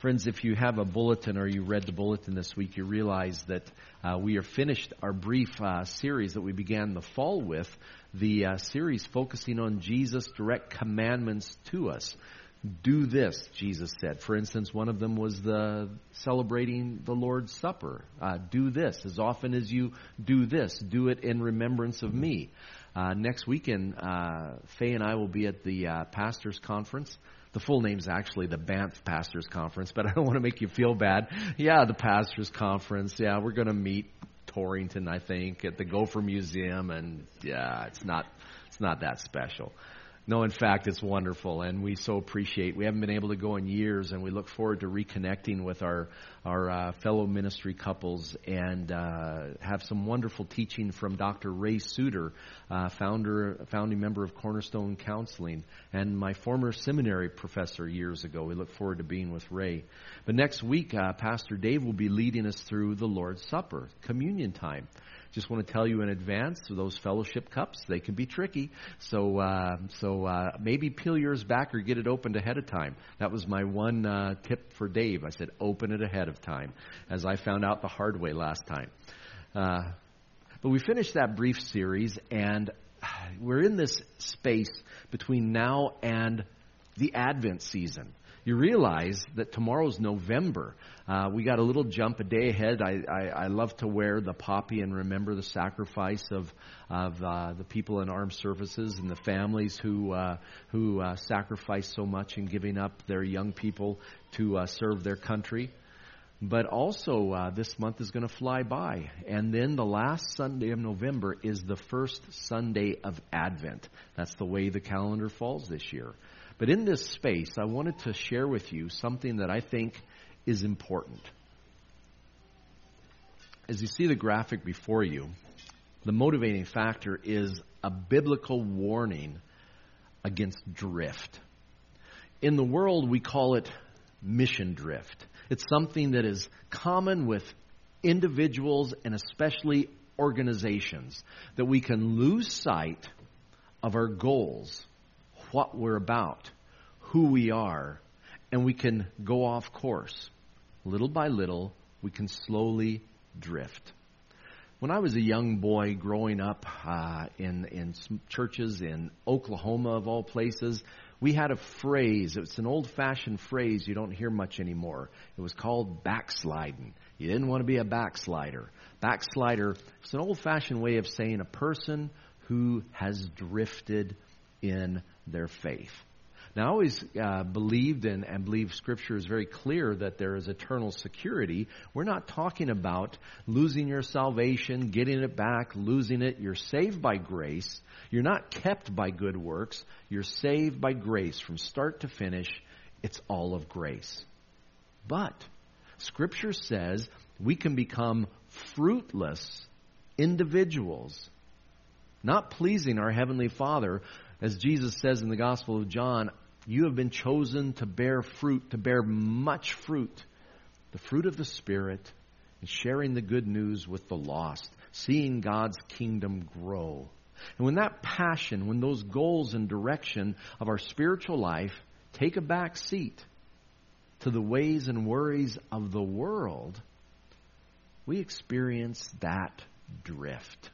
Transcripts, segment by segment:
Friends, if you have a bulletin or you read the bulletin this week, you realize that uh, we are finished our brief uh, series that we began the fall with, the uh, series focusing on Jesus' direct commandments to us. Do this, Jesus said. For instance, one of them was the celebrating the Lord's Supper. Uh, do this as often as you do this. Do it in remembrance of me. Uh, next weekend, uh, Faye and I will be at the pastors' conference. The full name's actually the Banff Pastors Conference, but I don't want to make you feel bad. Yeah, the Pastors Conference. Yeah, we're going to meet Torrington, I think, at the Gopher Museum, and yeah, it's not it's not that special. No, in fact, it's wonderful, and we so appreciate. We haven't been able to go in years, and we look forward to reconnecting with our our uh, fellow ministry couples and uh, have some wonderful teaching from Dr. Ray Suter, uh, founder founding member of Cornerstone Counseling, and my former seminary professor years ago. We look forward to being with Ray. But next week, uh, Pastor Dave will be leading us through the Lord's Supper, communion time. Just want to tell you in advance, those fellowship cups, they can be tricky. So, uh, so uh, maybe peel yours back or get it opened ahead of time. That was my one uh, tip for Dave. I said, open it ahead of time, as I found out the hard way last time. Uh, but we finished that brief series, and we're in this space between now and the Advent season you realize that tomorrow's November. Uh, we got a little jump a day ahead. I, I, I, love to wear the poppy and remember the sacrifice of of uh, the people in armed services and the families who uh, who uh, sacrifice so much in giving up their young people to uh, serve their country. But also, uh, this month is going to fly by. And then the last Sunday of November is the first Sunday of Advent. That's the way the calendar falls this year. But in this space, I wanted to share with you something that I think is important. As you see the graphic before you, the motivating factor is a biblical warning against drift. In the world, we call it mission drift. It's something that is common with individuals and especially organizations, that we can lose sight of our goals what we're about, who we are, and we can go off course. Little by little, we can slowly drift. When I was a young boy growing up uh, in in churches in Oklahoma, of all places, we had a phrase. It's an old-fashioned phrase you don't hear much anymore. It was called backsliding. You didn't want to be a backslider. Backslider. It's an old-fashioned way of saying a person who has drifted in their faith. Now, I always uh, believed and, and believe Scripture is very clear that there is eternal security. We're not talking about losing your salvation, getting it back, losing it. You're saved by grace. You're not kept by good works. You're saved by grace from start to finish. It's all of grace. But Scripture says we can become fruitless individuals, not pleasing our Heavenly Father as Jesus says in the Gospel of John, you have been chosen to bear fruit, to bear much fruit, the fruit of the Spirit, and sharing the good news with the lost, seeing God's kingdom grow. And when that passion, when those goals and direction of our spiritual life take a back seat to the ways and worries of the world, we experience that drift.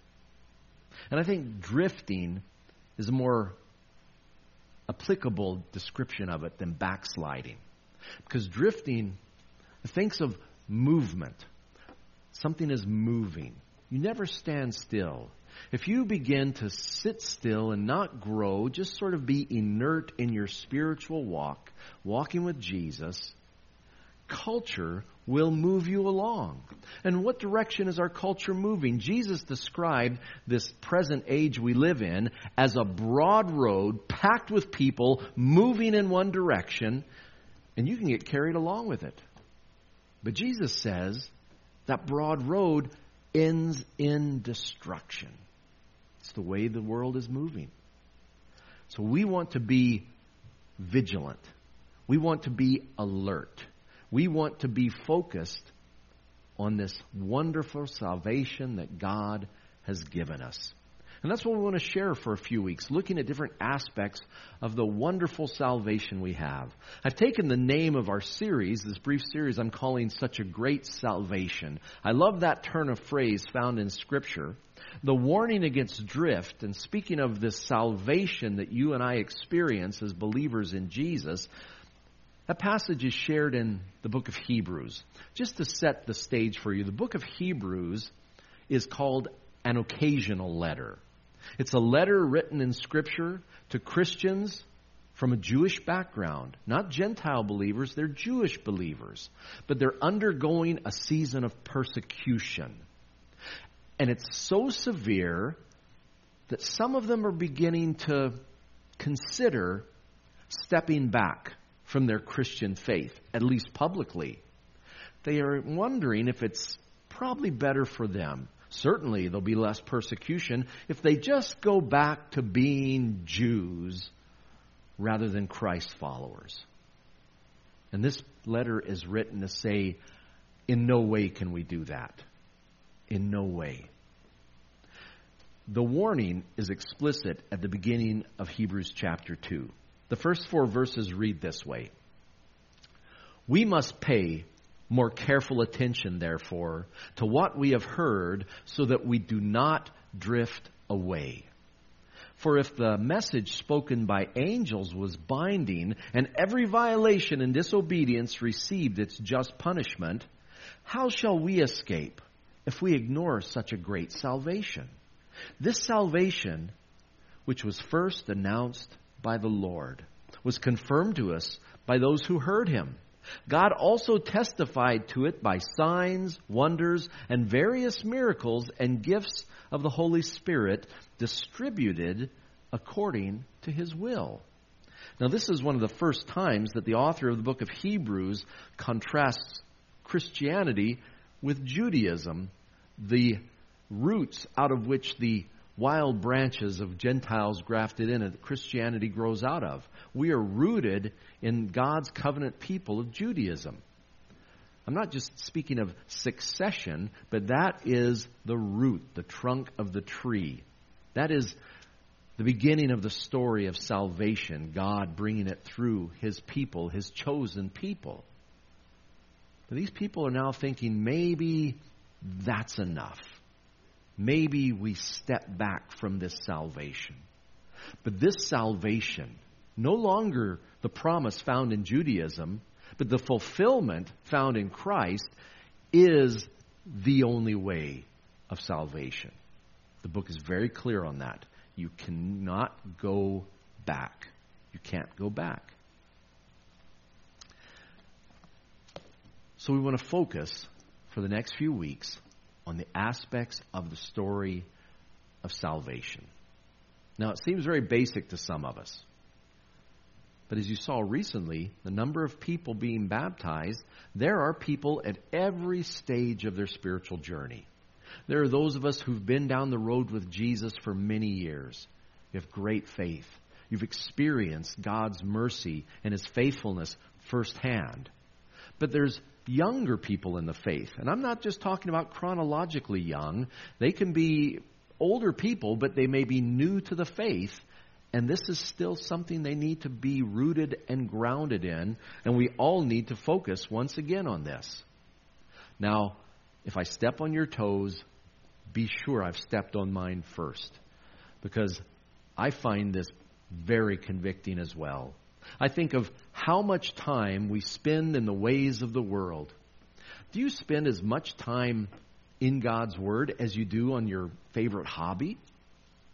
And I think drifting is a more applicable description of it than backsliding. Because drifting thinks of movement. Something is moving. You never stand still. If you begin to sit still and not grow, just sort of be inert in your spiritual walk, walking with Jesus, culture will move you along. And what direction is our culture moving? Jesus described this present age we live in as a broad road packed with people moving in one direction, and you can get carried along with it. But Jesus says that broad road ends in destruction. It's the way the world is moving. So we want to be vigilant. We want to be alert. We want to be focused on this wonderful salvation that God has given us. And that's what we want to share for a few weeks, looking at different aspects of the wonderful salvation we have. I've taken the name of our series, this brief series I'm calling Such a Great Salvation. I love that turn of phrase found in Scripture. The warning against drift, and speaking of this salvation that you and I experience as believers in Jesus, that passage is shared in the book of Hebrews. Just to set the stage for you, the book of Hebrews is called an occasional letter. It's a letter written in Scripture to Christians from a Jewish background, not Gentile believers, they're Jewish believers, but they're undergoing a season of persecution. And it's so severe that some of them are beginning to consider stepping back from their Christian faith, at least publicly. They are wondering if it's probably better for them Certainly, there'll be less persecution if they just go back to being Jews rather than Christ followers. And this letter is written to say, in no way can we do that. In no way. The warning is explicit at the beginning of Hebrews chapter 2. The first four verses read this way We must pay more careful attention, therefore, to what we have heard so that we do not drift away. For if the message spoken by angels was binding, and every violation and disobedience received its just punishment, how shall we escape if we ignore such a great salvation? This salvation, which was first announced by the Lord, was confirmed to us by those who heard him. God also testified to it by signs, wonders, and various miracles and gifts of the Holy Spirit distributed according to his will. Now, this is one of the first times that the author of the book of Hebrews contrasts Christianity with Judaism, the roots out of which the wild branches of Gentiles grafted in it that Christianity grows out of. We are rooted in God's covenant people of Judaism. I'm not just speaking of succession, but that is the root, the trunk of the tree. That is the beginning of the story of salvation, God bringing it through His people, His chosen people. But these people are now thinking maybe that's enough maybe we step back from this salvation. But this salvation, no longer the promise found in Judaism, but the fulfillment found in Christ, is the only way of salvation. The book is very clear on that. You cannot go back. You can't go back. So we want to focus for the next few weeks on the aspects of the story of salvation. Now, it seems very basic to some of us. But as you saw recently, the number of people being baptized, there are people at every stage of their spiritual journey. There are those of us who've been down the road with Jesus for many years. You have great faith. You've experienced God's mercy and His faithfulness firsthand. But there's younger people in the faith. And I'm not just talking about chronologically young. They can be older people, but they may be new to the faith. And this is still something they need to be rooted and grounded in. And we all need to focus once again on this. Now, if I step on your toes, be sure I've stepped on mine first. Because I find this very convicting as well. I think of how much time we spend in the ways of the world. Do you spend as much time in God's Word as you do on your favorite hobby?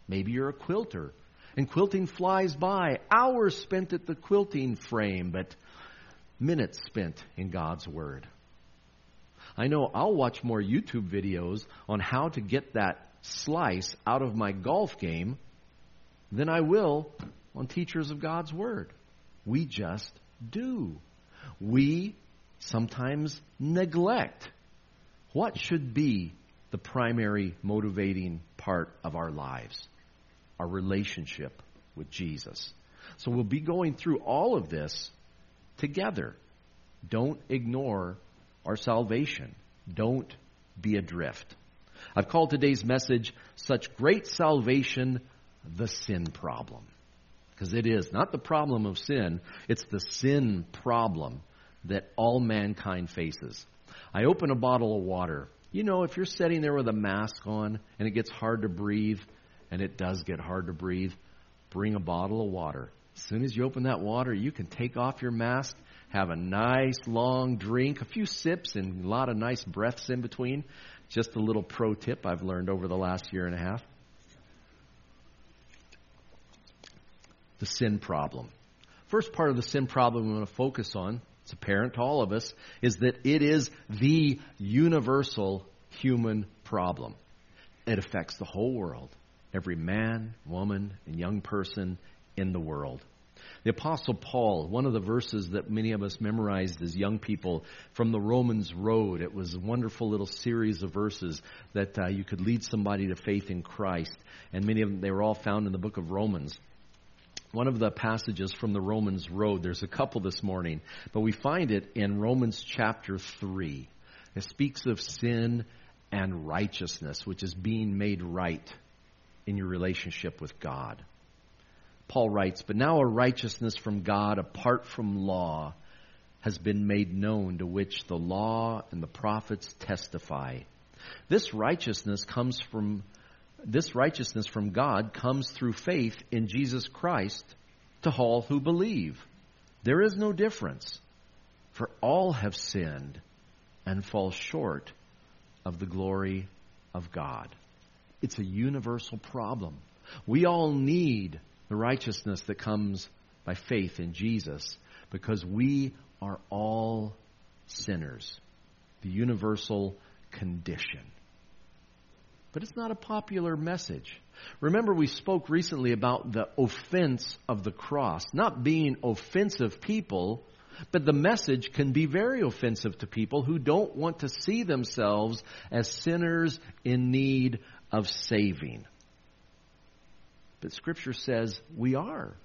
Maybe you're a quilter, and quilting flies by. Hours spent at the quilting frame, but minutes spent in God's Word. I know I'll watch more YouTube videos on how to get that slice out of my golf game than I will on teachers of God's Word. We just do. We sometimes neglect what should be the primary motivating part of our lives our relationship with Jesus. So we'll be going through all of this together. Don't ignore our salvation. Don't be adrift. I've called today's message, Such Great Salvation, the Sin Problem. Because it is not the problem of sin, it's the sin problem that all mankind faces. I open a bottle of water. You know, if you're sitting there with a mask on and it gets hard to breathe, and it does get hard to breathe, bring a bottle of water. As soon as you open that water, you can take off your mask, have a nice long drink, a few sips, and a lot of nice breaths in between. Just a little pro tip I've learned over the last year and a half. The sin problem. First part of the sin problem we want to focus on, it's apparent to all of us, is that it is the universal human problem. It affects the whole world, every man, woman, and young person in the world. The Apostle Paul, one of the verses that many of us memorized as young people from the Romans Road, it was a wonderful little series of verses that uh, you could lead somebody to faith in Christ. And many of them, they were all found in the book of Romans. One of the passages from the Romans Road, there's a couple this morning, but we find it in Romans chapter 3. It speaks of sin and righteousness, which is being made right in your relationship with God. Paul writes, But now a righteousness from God apart from law has been made known, to which the law and the prophets testify. This righteousness comes from this righteousness from God comes through faith in Jesus Christ to all who believe. There is no difference, for all have sinned and fall short of the glory of God. It's a universal problem. We all need the righteousness that comes by faith in Jesus because we are all sinners. The universal condition. But it's not a popular message. Remember, we spoke recently about the offense of the cross, not being offensive people, but the message can be very offensive to people who don't want to see themselves as sinners in need of saving. But Scripture says we are.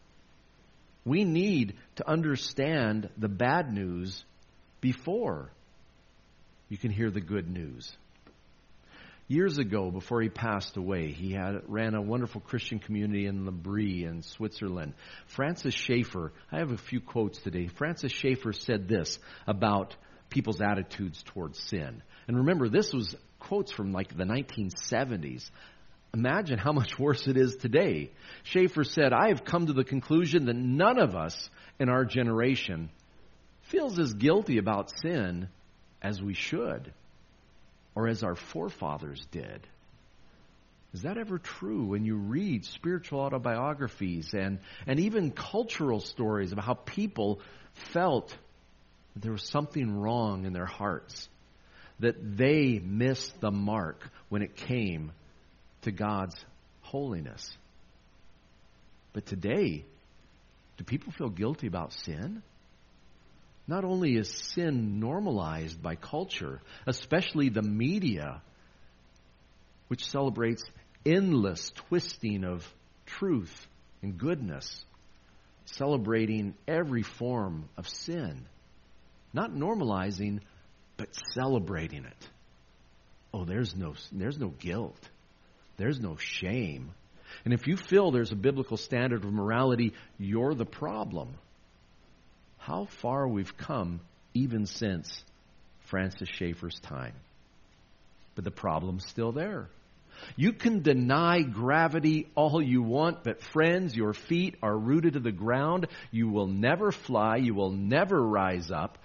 We need to understand the bad news before you can hear the good news. Years ago, before he passed away, he had ran a wonderful Christian community in L'Abri in Switzerland. Francis Schaeffer, I have a few quotes today. Francis Schaeffer said this about people's attitudes towards sin. And remember, this was quotes from like the 1970s. Imagine how much worse it is today. Schaeffer said, I have come to the conclusion that none of us in our generation feels as guilty about sin as we should, or as our forefathers did. Is that ever true when you read spiritual autobiographies and, and even cultural stories about how people felt there was something wrong in their hearts, that they missed the mark when it came to God's holiness. But today, do people feel guilty about sin? Not only is sin normalized by culture, especially the media, which celebrates endless twisting of truth and goodness, celebrating every form of sin. Not normalizing, but celebrating it. Oh, there's no, there's no guilt. There's no shame. And if you feel there's a biblical standard of morality, you're the problem. How far we've come even since Francis Schaeffer's time. But the problem's still there. You can deny gravity all you want, but friends, your feet are rooted to the ground. You will never fly. You will never rise up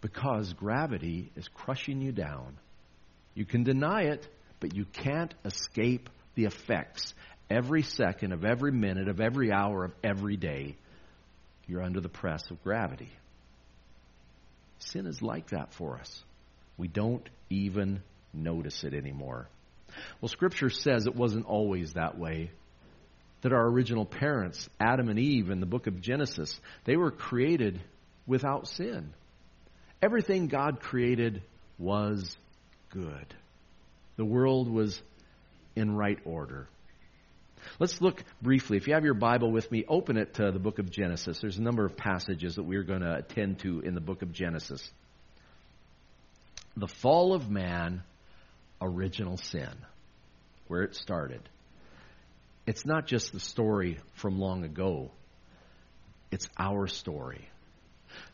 because gravity is crushing you down. You can deny it, but you can't escape the effects every second of every minute of every hour of every day. You're under the press of gravity. Sin is like that for us. We don't even notice it anymore. Well, Scripture says it wasn't always that way. That our original parents, Adam and Eve, in the book of Genesis, they were created without sin. Everything God created was good. The world was in right order. Let's look briefly. If you have your Bible with me, open it to the book of Genesis. There's a number of passages that we're going to attend to in the book of Genesis. The fall of man original sin, where it started. It's not just the story from long ago, it's our story.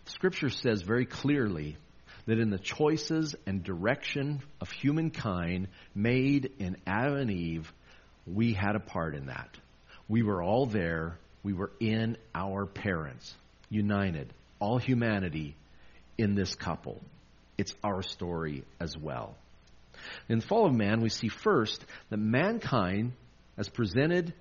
Scripture says very clearly that in the choices and direction of humankind made in Adam and Eve, we had a part in that. We were all there. We were in our parents, united, all humanity in this couple. It's our story as well. In the fall of man, we see first that mankind, as presented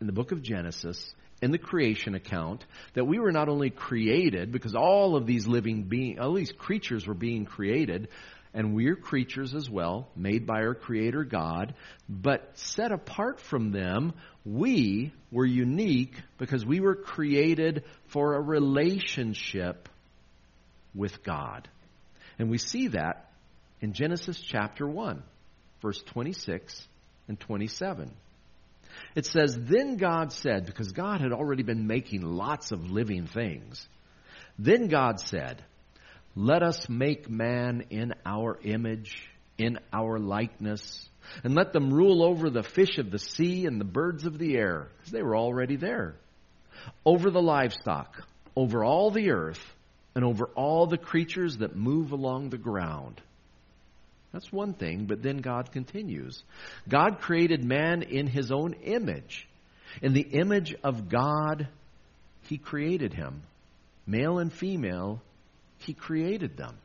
in the book of Genesis, in the creation account that we were not only created because all of these living beings, all these creatures were being created, and we're creatures as well, made by our Creator God, but set apart from them, we were unique because we were created for a relationship with God. And we see that in Genesis chapter 1, verse 26 and 27. It says, Then God said, because God had already been making lots of living things, then God said, Let us make man in our image, in our likeness, and let them rule over the fish of the sea and the birds of the air, because they were already there, over the livestock, over all the earth, and over all the creatures that move along the ground. That's one thing, but then God continues. God created man in his own image. In the image of God, he created him. Male and female, he created them.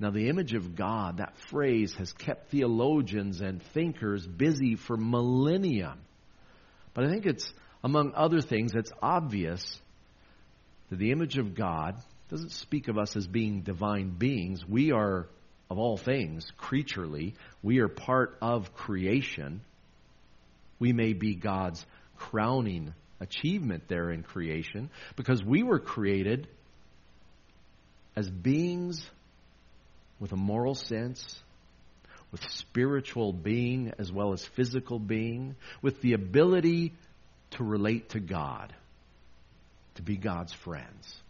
Now, the image of God, that phrase has kept theologians and thinkers busy for millennia. But I think it's, among other things, it's obvious that the image of God doesn't speak of us as being divine beings. We are of all things, creaturely. We are part of creation. We may be God's crowning achievement there in creation because we were created as beings with a moral sense, with spiritual being as well as physical being, with the ability to relate to God, to be God's friends.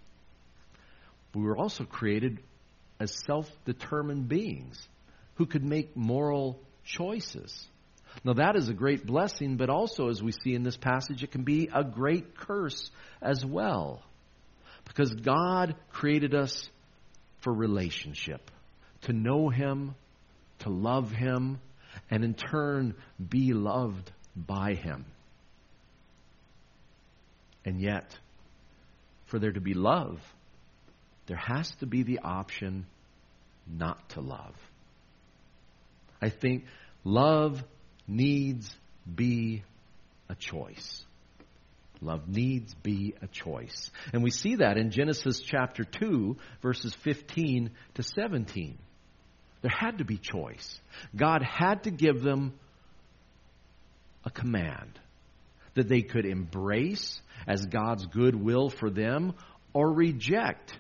We were also created as self determined beings who could make moral choices. Now, that is a great blessing, but also, as we see in this passage, it can be a great curse as well. Because God created us for relationship, to know Him, to love Him, and in turn be loved by Him. And yet, for there to be love, there has to be the option not to love. I think love needs be a choice. Love needs be a choice. And we see that in Genesis chapter 2, verses 15 to 17. There had to be choice. God had to give them a command that they could embrace as God's good will for them or reject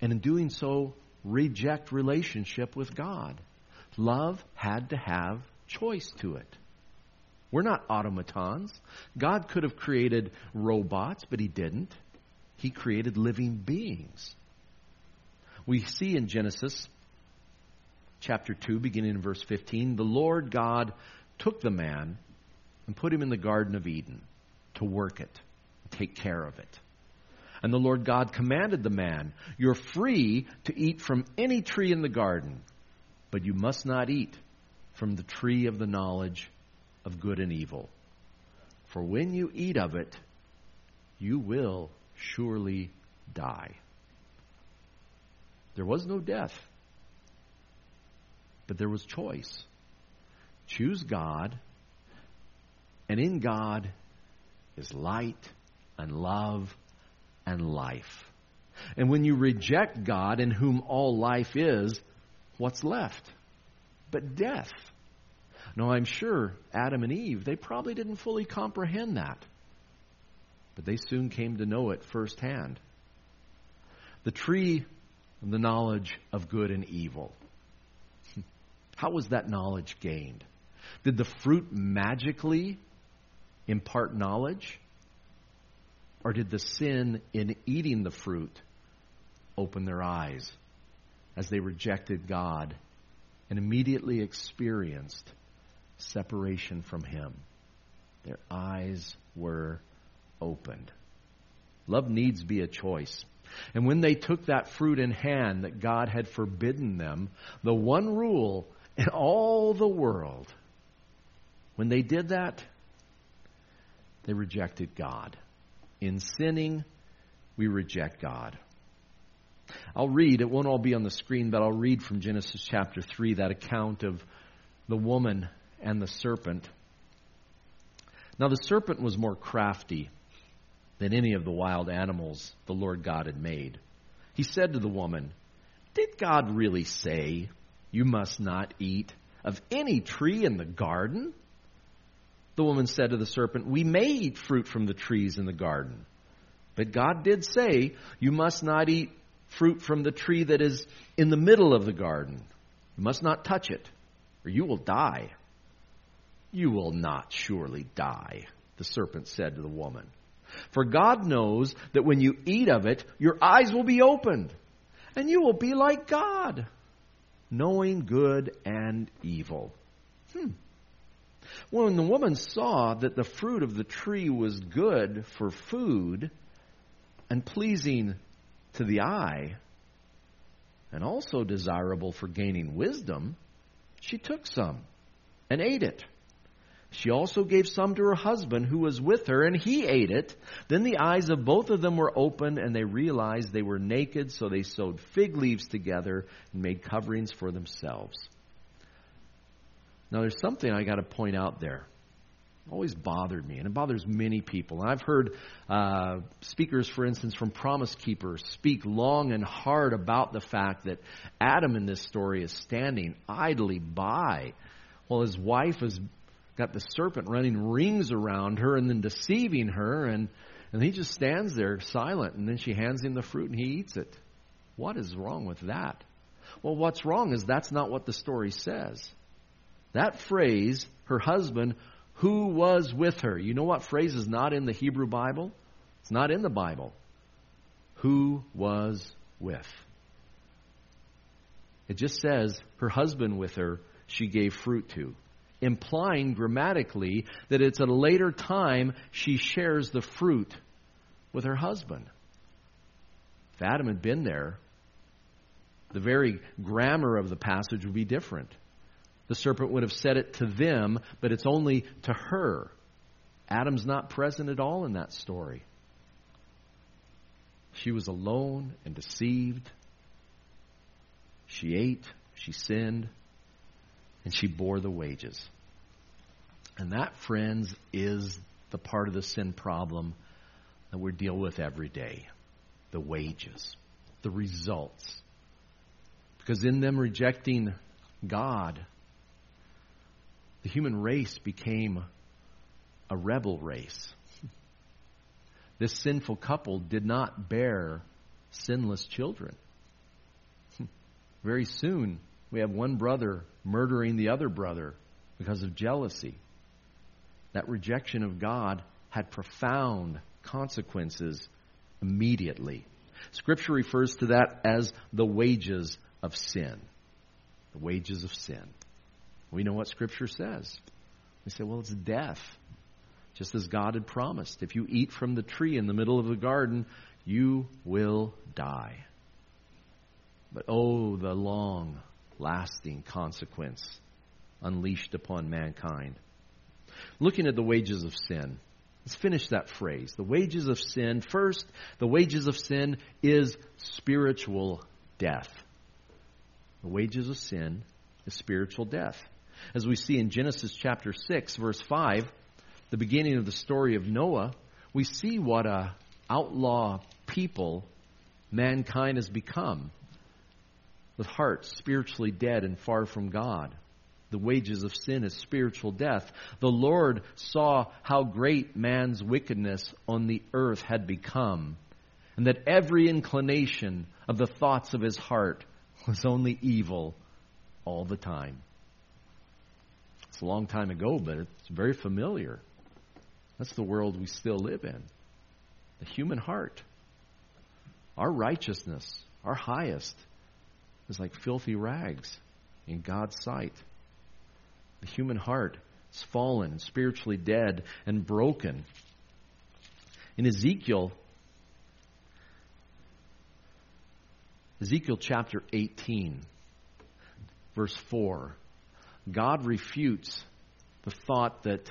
and in doing so, reject relationship with God. Love had to have choice to it. We're not automatons. God could have created robots, but He didn't. He created living beings. We see in Genesis chapter 2, beginning in verse 15, the Lord God took the man and put him in the Garden of Eden to work it, take care of it. And the Lord God commanded the man, You're free to eat from any tree in the garden, but you must not eat from the tree of the knowledge of good and evil. For when you eat of it, you will surely die. There was no death, but there was choice. Choose God, and in God is light and love and life. And when you reject God, in whom all life is, what's left? But death. Now, I'm sure Adam and Eve, they probably didn't fully comprehend that. But they soon came to know it firsthand. The tree the knowledge of good and evil. How was that knowledge gained? Did the fruit magically impart knowledge? Or did the sin in eating the fruit open their eyes as they rejected God and immediately experienced separation from Him. Their eyes were opened. Love needs be a choice. And when they took that fruit in hand that God had forbidden them, the one rule in all the world, when they did that, they rejected God. In sinning, we reject God. I'll read, it won't all be on the screen, but I'll read from Genesis chapter 3 that account of the woman and the serpent. Now, the serpent was more crafty than any of the wild animals the Lord God had made. He said to the woman, Did God really say, You must not eat of any tree in the garden? The woman said to the serpent, We may eat fruit from the trees in the garden. But God did say, You must not eat fruit from the tree that is in the middle of the garden. You must not touch it, or you will die. You will not surely die, the serpent said to the woman. For God knows that when you eat of it, your eyes will be opened, and you will be like God, knowing good and evil. Hmm. When the woman saw that the fruit of the tree was good for food and pleasing to the eye, and also desirable for gaining wisdom, she took some and ate it. She also gave some to her husband who was with her, and he ate it. Then the eyes of both of them were opened, and they realized they were naked, so they sewed fig leaves together and made coverings for themselves. Now, there's something I got to point out there always bothered me, and it bothers many people. And I've heard uh, speakers, for instance, from Promise Keepers speak long and hard about the fact that Adam in this story is standing idly by while his wife has got the serpent running rings around her and then deceiving her, and, and he just stands there silent, and then she hands him the fruit and he eats it. What is wrong with that? Well, what's wrong is that's not what the story says. That phrase, her husband who was with her. You know what phrase is not in the Hebrew Bible? It's not in the Bible. Who was with. It just says her husband with her, she gave fruit to, implying grammatically that it's at a later time she shares the fruit with her husband. If Adam had been there, the very grammar of the passage would be different. The serpent would have said it to them, but it's only to her. Adam's not present at all in that story. She was alone and deceived. She ate, she sinned, and she bore the wages. And that, friends, is the part of the sin problem that we deal with every day the wages, the results. Because in them rejecting God, the human race became a rebel race. This sinful couple did not bear sinless children. Very soon, we have one brother murdering the other brother because of jealousy. That rejection of God had profound consequences immediately. Scripture refers to that as the wages of sin. The wages of sin. We know what Scripture says. We say, well, it's death. Just as God had promised. If you eat from the tree in the middle of the garden, you will die. But oh, the long lasting consequence unleashed upon mankind. Looking at the wages of sin, let's finish that phrase. The wages of sin, first, the wages of sin is spiritual death. The wages of sin is spiritual death. As we see in Genesis chapter 6, verse 5, the beginning of the story of Noah, we see what a outlaw people mankind has become with hearts spiritually dead and far from God. The wages of sin is spiritual death. The Lord saw how great man's wickedness on the earth had become, and that every inclination of the thoughts of his heart was only evil all the time. It's a long time ago, but it's very familiar. That's the world we still live in. The human heart. Our righteousness, our highest, is like filthy rags in God's sight. The human heart is fallen, spiritually dead, and broken. In Ezekiel, Ezekiel chapter 18, verse 4, God refutes the thought that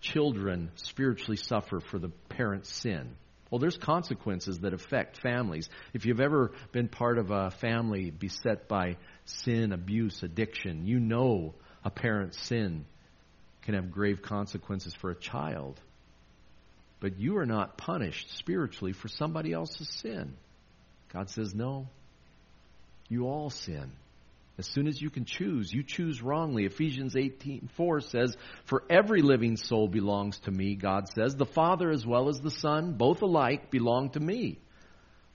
children spiritually suffer for the parent's sin. Well, there's consequences that affect families. If you've ever been part of a family beset by sin, abuse, addiction, you know a parent's sin can have grave consequences for a child. But you are not punished spiritually for somebody else's sin. God says, no. You all sin. As soon as you can choose, you choose wrongly. Ephesians 18:4 says, "For every living soul belongs to me," God says. "The Father as well as the Son, both alike belong to me."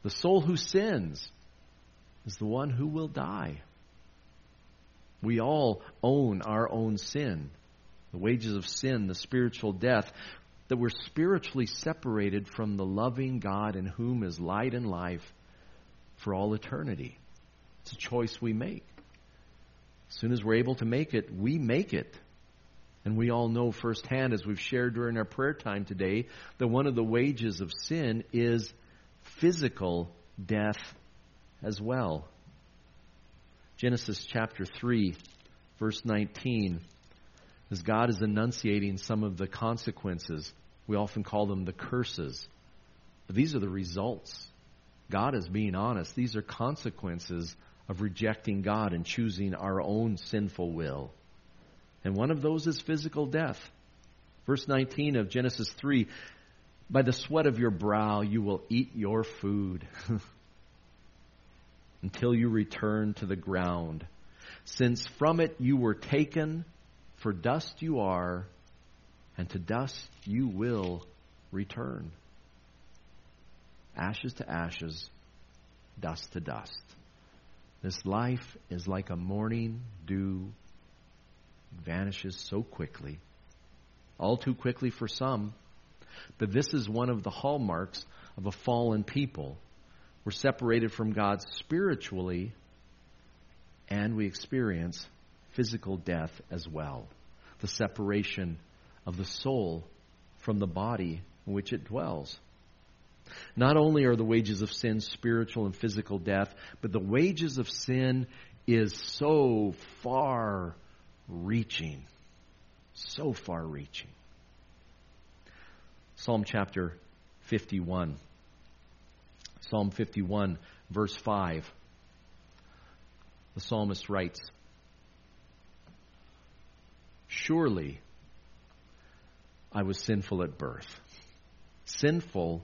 The soul who sins is the one who will die. We all own our own sin. The wages of sin, the spiritual death, that we're spiritually separated from the loving God in whom is light and life for all eternity. It's a choice we make. As soon as we're able to make it, we make it. And we all know firsthand, as we've shared during our prayer time today, that one of the wages of sin is physical death as well. Genesis chapter 3, verse 19, as God is enunciating some of the consequences, we often call them the curses. But these are the results. God is being honest. These are consequences of rejecting God and choosing our own sinful will. And one of those is physical death. Verse 19 of Genesis 3 By the sweat of your brow you will eat your food until you return to the ground. Since from it you were taken, for dust you are, and to dust you will return. Ashes to ashes, dust to dust. This life is like a morning dew, vanishes so quickly, all too quickly for some. But this is one of the hallmarks of a fallen people. We're separated from God spiritually, and we experience physical death as well. The separation of the soul from the body in which it dwells. Not only are the wages of sin spiritual and physical death, but the wages of sin is so far reaching. So far reaching. Psalm chapter 51. Psalm 51, verse 5. The psalmist writes Surely I was sinful at birth, sinful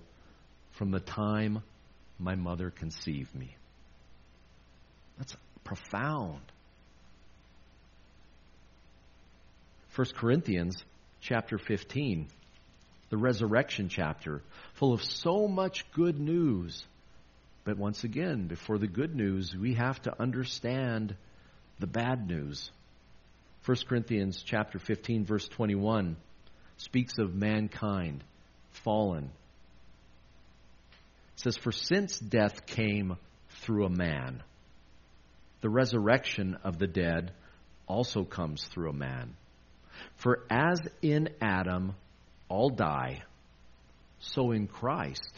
from the time my mother conceived me. That's profound. 1 Corinthians chapter 15, the resurrection chapter, full of so much good news. But once again, before the good news, we have to understand the bad news. 1 Corinthians chapter 15 verse 21 speaks of mankind fallen it says, For since death came through a man, the resurrection of the dead also comes through a man. For as in Adam all die, so in Christ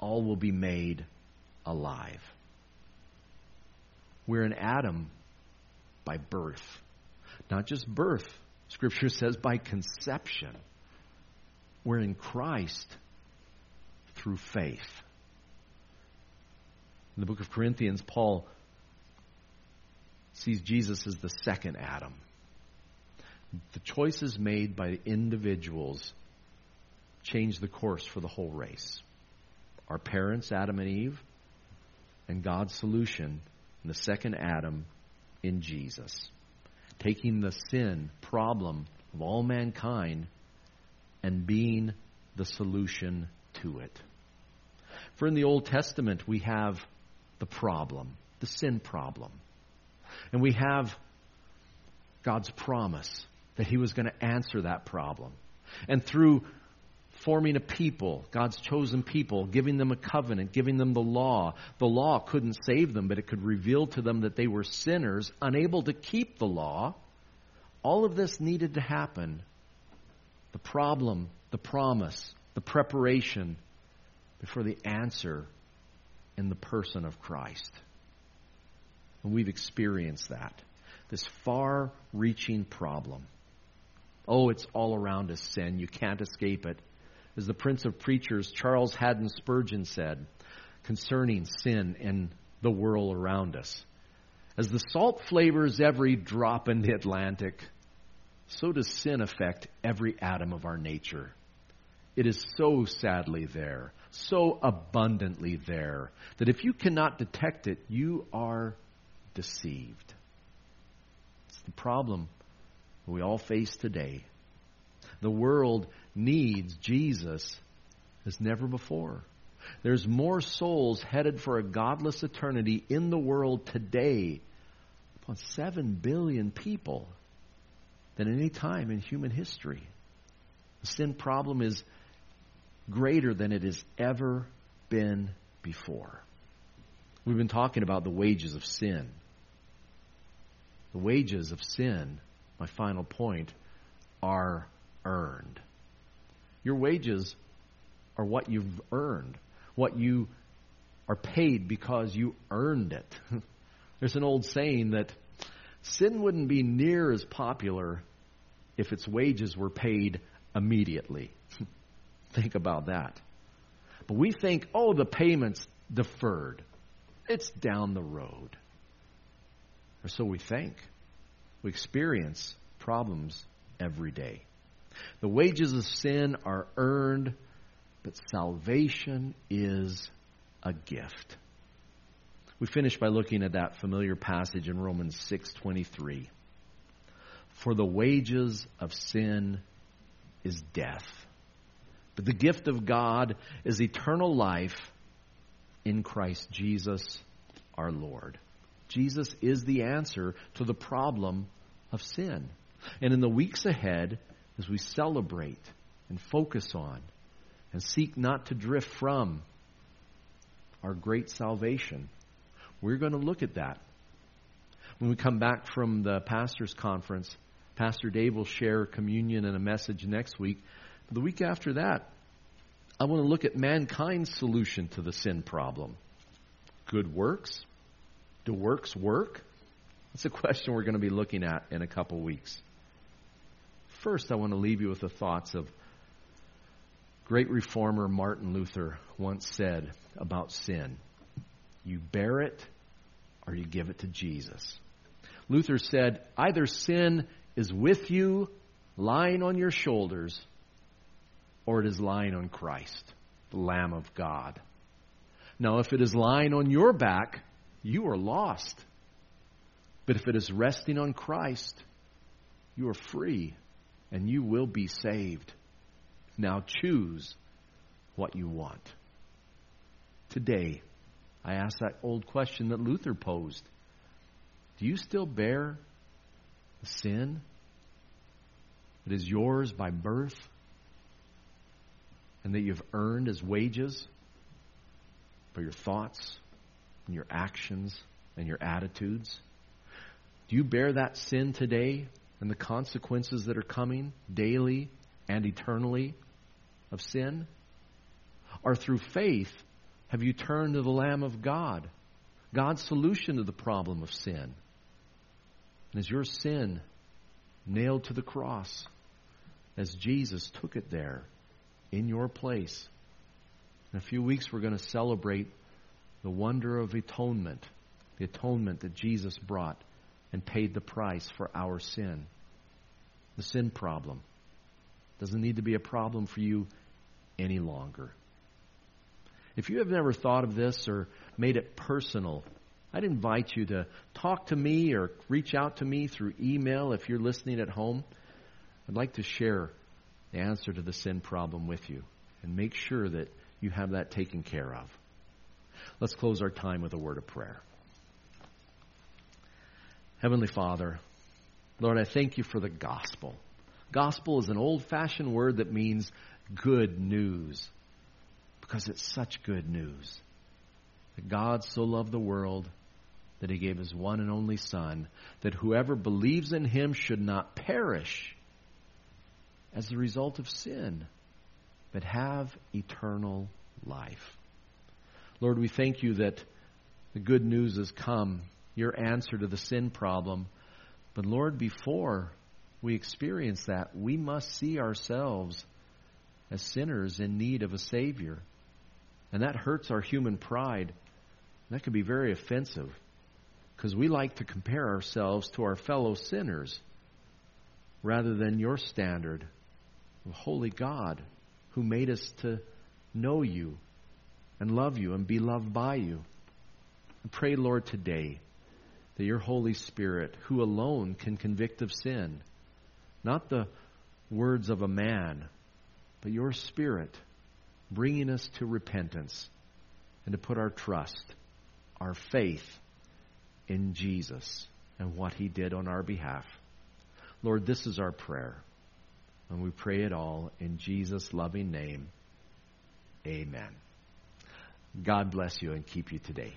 all will be made alive. We're in Adam by birth. Not just birth, Scripture says by conception. We're in Christ through faith. In the book of Corinthians, Paul sees Jesus as the second Adam. The choices made by individuals change the course for the whole race. Our parents, Adam and Eve, and God's solution, in the second Adam in Jesus. Taking the sin problem of all mankind and being the solution to it. For in the Old Testament, we have the problem, the sin problem. And we have God's promise that He was going to answer that problem. And through forming a people, God's chosen people, giving them a covenant, giving them the law. The law couldn't save them, but it could reveal to them that they were sinners, unable to keep the law. All of this needed to happen. The problem, the promise, the preparation before the answer in the person of Christ. And we've experienced that. This far reaching problem. Oh, it's all around us, sin. You can't escape it. As the Prince of Preachers, Charles Haddon Spurgeon, said concerning sin and the world around us. As the salt flavors every drop in the Atlantic, so does sin affect every atom of our nature. It is so sadly there, so abundantly there, that if you cannot detect it, you are deceived. It's the problem we all face today. The world needs Jesus as never before. There's more souls headed for a godless eternity in the world today upon 7 billion people than any time in human history. The sin problem is greater than it has ever been before. We've been talking about the wages of sin. The wages of sin, my final point, are earned. Your wages are what you've earned, what you are paid because you earned it. There's an old saying that sin wouldn't be near as popular if its wages were paid immediately. think about that. But we think, oh, the payment's deferred. It's down the road. Or so we think. We experience problems every day. The wages of sin are earned, but salvation is a gift. We finish by looking at that familiar passage in Romans 6:23. For the wages of sin is death. But the gift of God is eternal life in Christ Jesus our Lord. Jesus is the answer to the problem of sin. And in the weeks ahead, as we celebrate and focus on and seek not to drift from our great salvation. We're going to look at that. When we come back from the pastor's conference, Pastor Dave will share communion and a message next week. The week after that, I want to look at mankind's solution to the sin problem. Good works? Do works work? That's a question we're going to be looking at in a couple weeks. First, I want to leave you with the thoughts of great reformer Martin Luther once said about sin you bear it or you give it to Jesus. Luther said, either sin is with you, lying on your shoulders, or it is lying on Christ, the Lamb of God. Now, if it is lying on your back, you are lost. But if it is resting on Christ, you are free and you will be saved. Now choose what you want. Today, I ask that old question that Luther posed Do you still bear the sin that is yours by birth and that you've earned as wages by your thoughts and your actions and your attitudes? Do you bear that sin today and the consequences that are coming daily and eternally of sin? Or through faith, have you turned to the Lamb of God, God's solution to the problem of sin? And is your sin nailed to the cross as Jesus took it there in your place? In a few weeks, we're going to celebrate the wonder of atonement, the atonement that Jesus brought and paid the price for our sin. The sin problem doesn't need to be a problem for you any longer. If you have never thought of this or made it personal, I'd invite you to talk to me or reach out to me through email if you're listening at home. I'd like to share the answer to the sin problem with you and make sure that you have that taken care of. Let's close our time with a word of prayer. Heavenly Father, Lord, I thank you for the gospel. Gospel is an old fashioned word that means good news because it's such good news. That God so loved the world that he gave his one and only Son, that whoever believes in him should not perish as a result of sin, but have eternal life. Lord, we thank you that the good news has come, your answer to the sin problem. But Lord, before we experience that, we must see ourselves as sinners in need of a Savior. And that hurts our human pride. That can be very offensive because we like to compare ourselves to our fellow sinners rather than your standard of holy God who made us to know you and love you and be loved by you. I pray, Lord, today that your Holy Spirit, who alone can convict of sin, not the words of a man, but your Spirit, bringing us to repentance and to put our trust, our faith in Jesus and what he did on our behalf. Lord, this is our prayer. And we pray it all in Jesus' loving name. Amen. God bless you and keep you today.